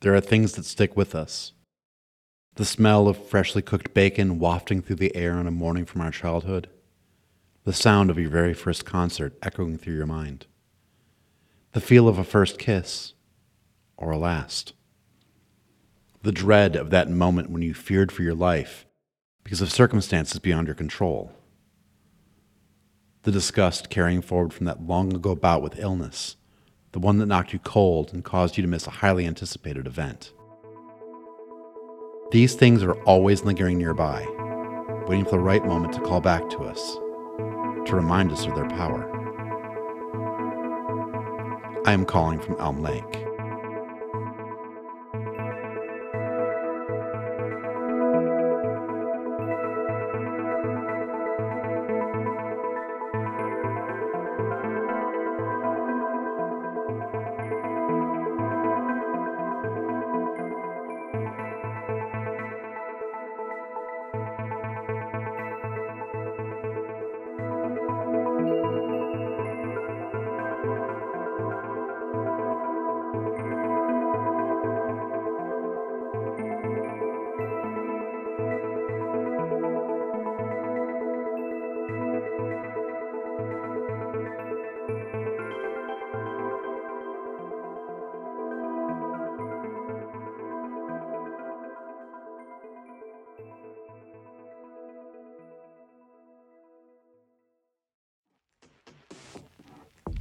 There are things that stick with us. The smell of freshly cooked bacon wafting through the air on a morning from our childhood. The sound of your very first concert echoing through your mind. The feel of a first kiss or a last. The dread of that moment when you feared for your life because of circumstances beyond your control. The disgust carrying forward from that long ago bout with illness, the one that knocked you cold and caused you to miss a highly anticipated event. These things are always lingering nearby, waiting for the right moment to call back to us, to remind us of their power. I am calling from Elm Lake.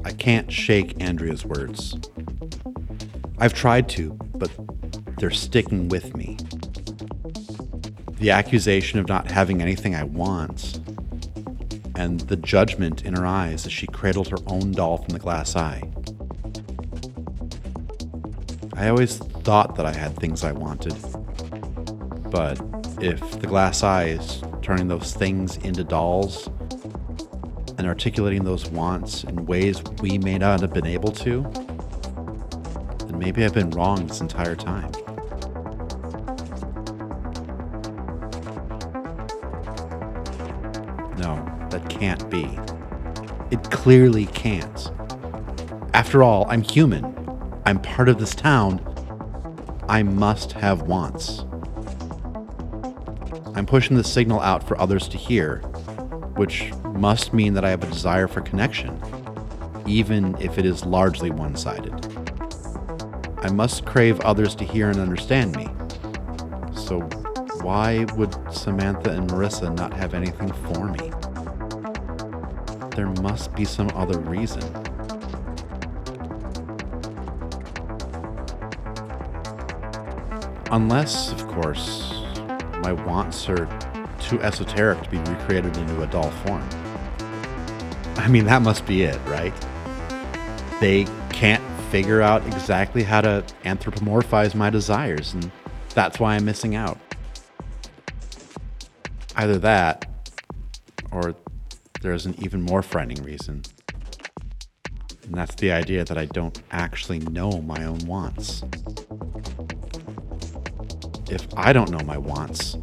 I can't shake Andrea's words. I've tried to, but they're sticking with me. The accusation of not having anything I want, and the judgment in her eyes as she cradled her own doll from the glass eye. I always thought that I had things I wanted, but if the glass eye is turning those things into dolls, and articulating those wants in ways we may not have been able to, And maybe I've been wrong this entire time. No, that can't be. It clearly can't. After all, I'm human. I'm part of this town. I must have wants. I'm pushing the signal out for others to hear, which must mean that I have a desire for connection, even if it is largely one sided. I must crave others to hear and understand me. So, why would Samantha and Marissa not have anything for me? There must be some other reason. Unless, of course, my wants are too esoteric to be recreated into a doll form. I mean, that must be it, right? They can't figure out exactly how to anthropomorphize my desires, and that's why I'm missing out. Either that, or there's an even more frightening reason. And that's the idea that I don't actually know my own wants. If I don't know my wants,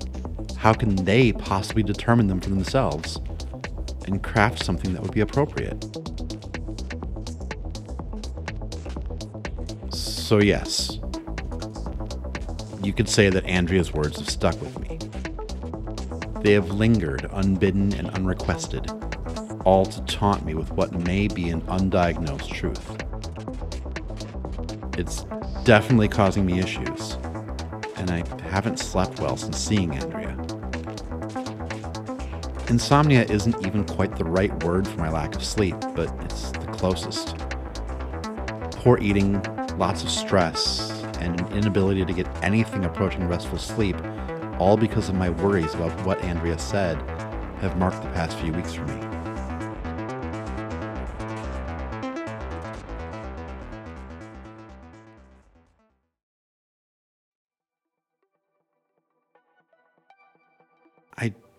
how can they possibly determine them for themselves and craft something that would be appropriate? So, yes, you could say that Andrea's words have stuck with me. They have lingered unbidden and unrequested, all to taunt me with what may be an undiagnosed truth. It's definitely causing me issues, and I haven't slept well since seeing Andrea. Insomnia isn't even quite the right word for my lack of sleep, but it's the closest. Poor eating, lots of stress, and an inability to get anything approaching restful sleep, all because of my worries about what Andrea said, have marked the past few weeks for me.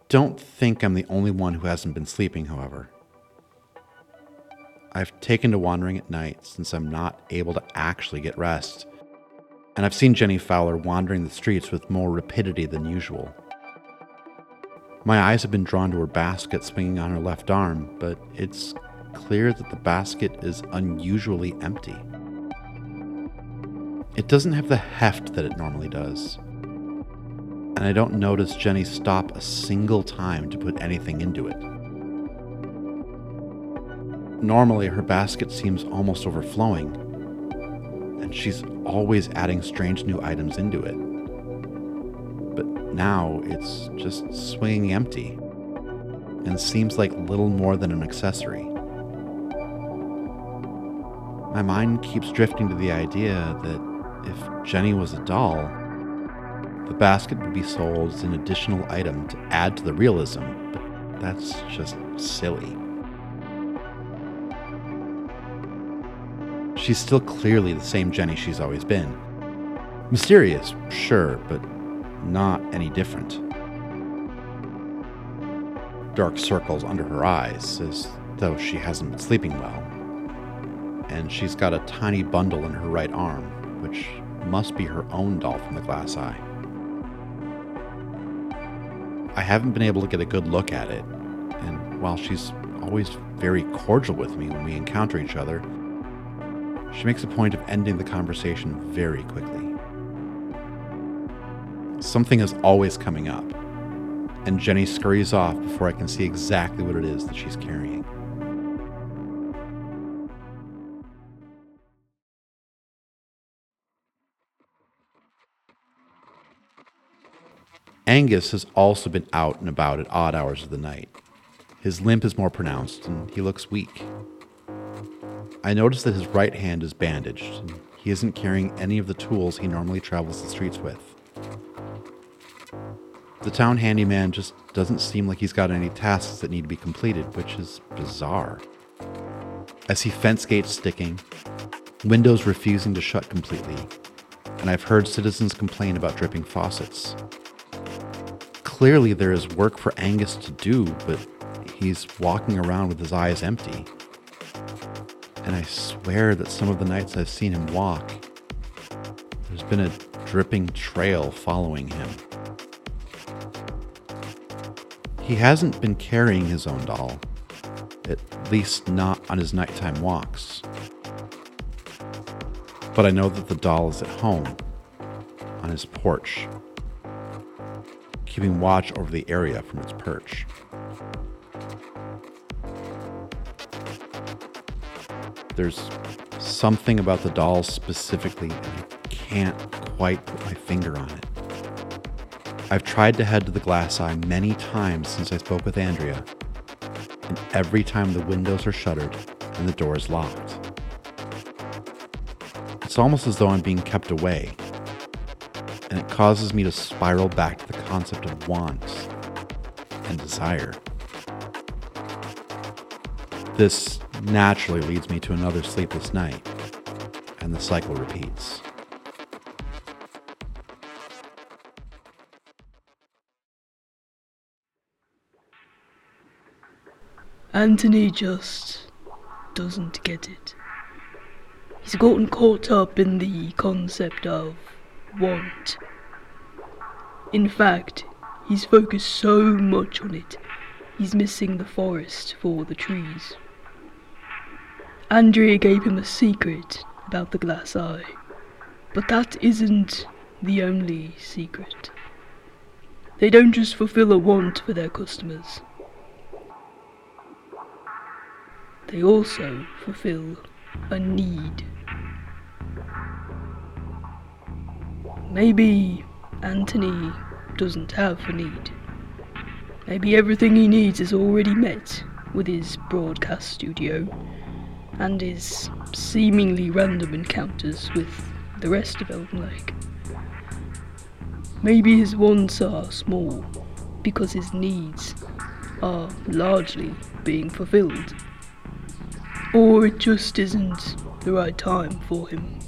Don't think I'm the only one who hasn't been sleeping, however. I've taken to wandering at night since I'm not able to actually get rest, and I've seen Jenny Fowler wandering the streets with more rapidity than usual. My eyes have been drawn to her basket swinging on her left arm, but it's clear that the basket is unusually empty. It doesn't have the heft that it normally does. And I don't notice Jenny stop a single time to put anything into it. Normally, her basket seems almost overflowing, and she's always adding strange new items into it. But now it's just swinging empty and seems like little more than an accessory. My mind keeps drifting to the idea that if Jenny was a doll, the basket would be sold as an additional item to add to the realism, but that's just silly. She's still clearly the same Jenny she's always been. Mysterious, sure, but not any different. Dark circles under her eyes, as though she hasn't been sleeping well. And she's got a tiny bundle in her right arm, which must be her own doll from the glass eye. I haven't been able to get a good look at it, and while she's always very cordial with me when we encounter each other, she makes a point of ending the conversation very quickly. Something is always coming up, and Jenny scurries off before I can see exactly what it is that she's carrying. Angus has also been out and about at odd hours of the night. His limp is more pronounced, and he looks weak. I notice that his right hand is bandaged, and he isn't carrying any of the tools he normally travels the streets with. The town handyman just doesn't seem like he's got any tasks that need to be completed, which is bizarre. I see fence gates sticking, windows refusing to shut completely, and I've heard citizens complain about dripping faucets. Clearly, there is work for Angus to do, but he's walking around with his eyes empty. And I swear that some of the nights I've seen him walk, there's been a dripping trail following him. He hasn't been carrying his own doll, at least not on his nighttime walks. But I know that the doll is at home, on his porch, keeping watch over the area from its perch. There's something about the doll specifically, I can't quite put my finger on it. I've tried to head to the glass eye many times since I spoke with Andrea, and every time the windows are shuttered and the door is locked. It's almost as though I'm being kept away, and it causes me to spiral back to the concept of want and desire. This naturally leads me to another sleepless night, and the cycle repeats. Anthony just doesn't get it. He's gotten caught up in the concept of want. In fact, he's focused so much on it, he's missing the forest for the trees. Andrea gave him a secret about the glass eye, but that isn't the only secret. They don't just fulfill a want for their customers, they also fulfill a need. Maybe Anthony doesn't have a need. Maybe everything he needs is already met with his broadcast studio and his seemingly random encounters with the rest of Elm Lake. Maybe his wants are small because his needs are largely being fulfilled. Or it just isn't the right time for him.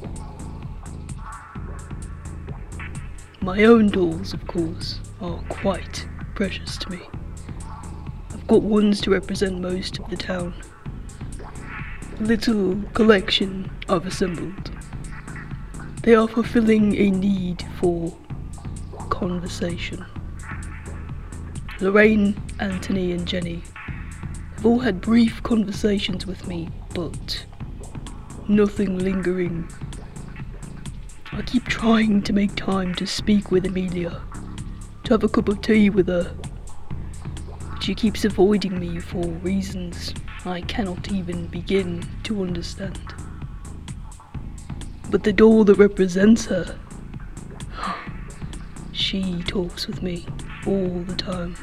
My own dolls, of course, are quite precious to me. I've got ones to represent most of the town A little collection I've assembled. They are fulfilling a need for conversation. Lorraine, Anthony, and Jenny have all had brief conversations with me, but nothing lingering. I keep trying to make time to speak with Amelia, to have a cup of tea with her. But she keeps avoiding me for reasons I cannot even begin to understand. But the doll that represents her, she talks with me all the time.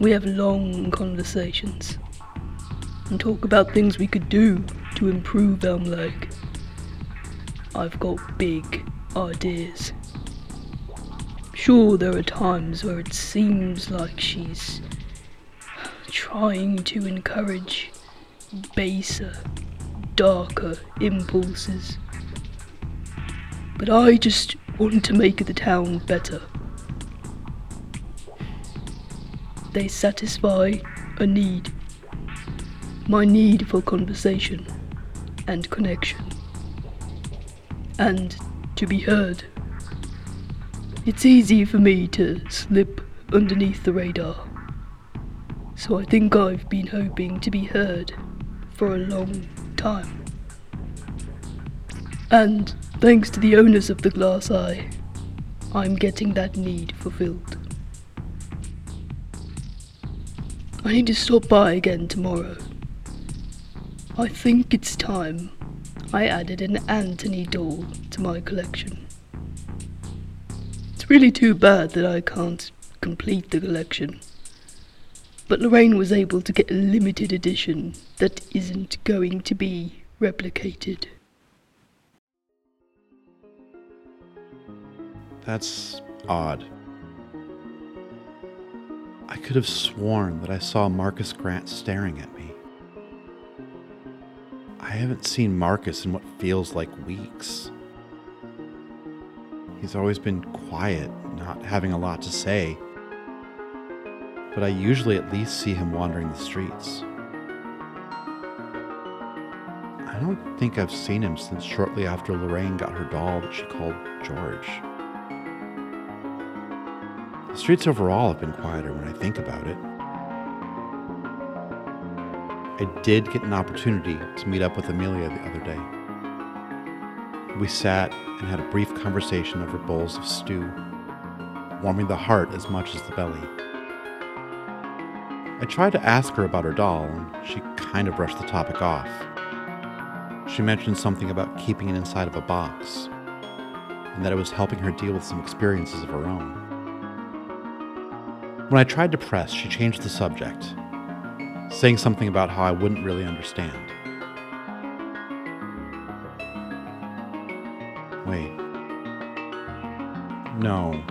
We have long conversations and talk about things we could do to improve Elm Lake. I've got big ideas. Sure, there are times where it seems like she's trying to encourage baser, darker impulses. But I just want to make the town better. They satisfy a need. My need for conversation and connection. And to be heard. It's easy for me to slip underneath the radar. So I think I've been hoping to be heard for a long time. And thanks to the owners of the glass eye, I'm getting that need fulfilled. I need to stop by again tomorrow. I think it's time I added an Anthony doll to my collection. It's really too bad that I can't complete the collection. But Lorraine was able to get a limited edition that isn't going to be replicated. That's odd. I could have sworn that I saw Markus Grant staring at me. I haven't seen Markus in what feels like weeks. He's always been quiet, not having a lot to say, but I usually at least see him wandering the streets. I don't think I've seen him since shortly after Lorraine got her doll that she called George. The streets overall have been quieter when I think about it. I did get an opportunity to meet up with Amelia the other day. We sat and had a brief conversation over bowls of stew, warming the heart as much as the belly. I tried to ask her about her doll, and she kind of brushed the topic off. She mentioned something about keeping it inside of a box, and that it was helping her deal with some experiences of her own. When I tried to press, she changed the subject, saying something about how I wouldn't really understand. Wait. No.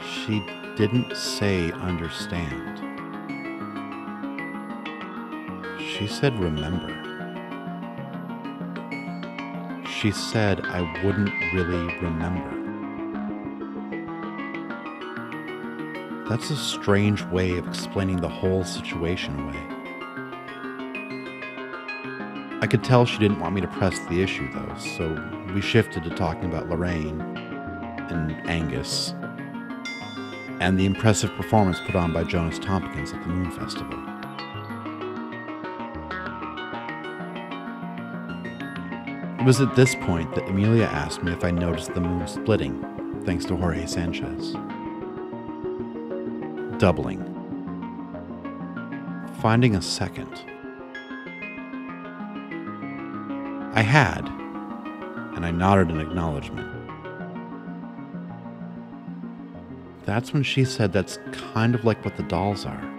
She didn't say understand. She said remember. She said I wouldn't really remember. That's a strange way of explaining the whole situation away. I could tell she didn't want me to press the issue, though, so we shifted to talking about Lorraine and Angus and the impressive performance put on by Jonas Tompkins at the Moon Festival. It was at this point that Amelia asked me if I noticed the moon splitting, thanks to Jorge Sanchez. Doubling. Finding a second. I had, and I nodded in acknowledgement. That's when she said that's kind of like what the dolls are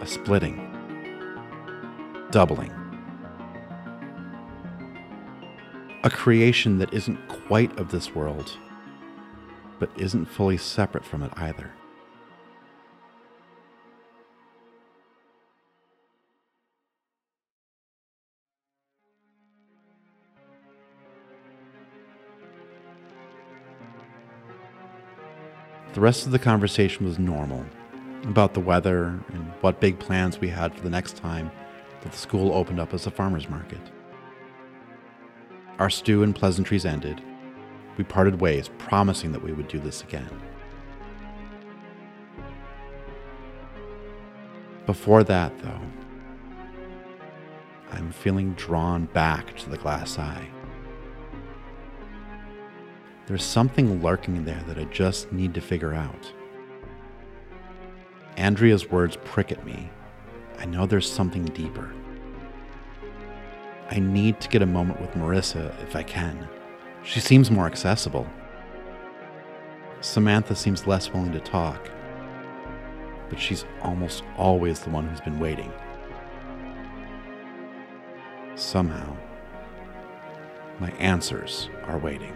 a splitting, doubling. A creation that isn't quite of this world, but isn't fully separate from it either. The rest of the conversation was normal about the weather and what big plans we had for the next time that the school opened up as a farmer's market. Our stew and pleasantries ended. We parted ways, promising that we would do this again. Before that, though, I'm feeling drawn back to the glass eye. There's something lurking there that I just need to figure out. Andrea's words prick at me. I know there's something deeper. I need to get a moment with Marissa if I can. She seems more accessible. Samantha seems less willing to talk, but she's almost always the one who's been waiting. Somehow, my answers are waiting.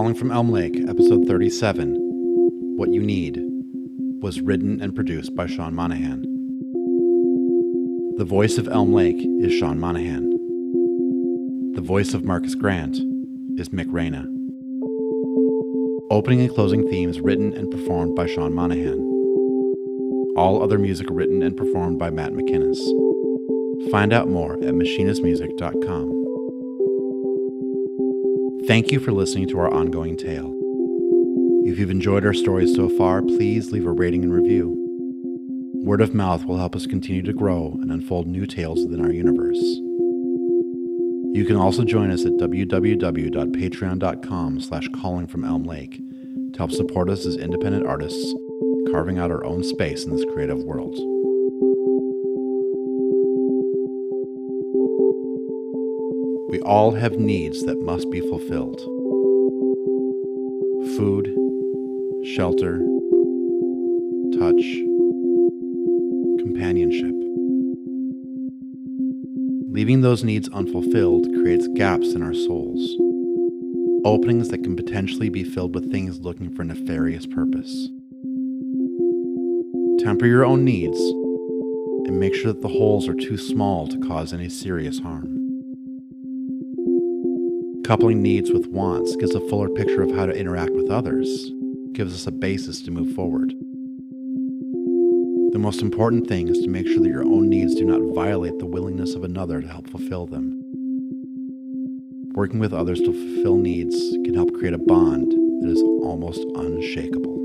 Calling from Elm Lake, episode 37 What You Need was written and produced by Sean Monaghan. The voice of Elm Lake is Sean Monaghan. The voice of Markus Grant is Mick Reyna. Opening and closing themes written and performed by Sean Monaghan. All other music written and performed by Matt MacInnes. Find out more at machinnesmusic.com. Thank you for listening to our ongoing tale. If you've enjoyed our stories so far, please leave a rating and review. Word of mouth will help us continue to grow and unfold new tales within our universe. You can also join us at www.patreon.com slash calling from Elm Lake to help support us as independent artists, carving out our own space in this creative world. We all have needs that must be fulfilled food, shelter, touch, companionship. Leaving those needs unfulfilled creates gaps in our souls, openings that can potentially be filled with things looking for nefarious purpose. Temper your own needs and make sure that the holes are too small to cause any serious harm. Coupling needs with wants gives a fuller picture of how to interact with others, gives us a basis to move forward. The most important thing is to make sure that your own needs do not violate the willingness of another to help fulfill them. Working with others to fulfill needs can help create a bond that is almost unshakable.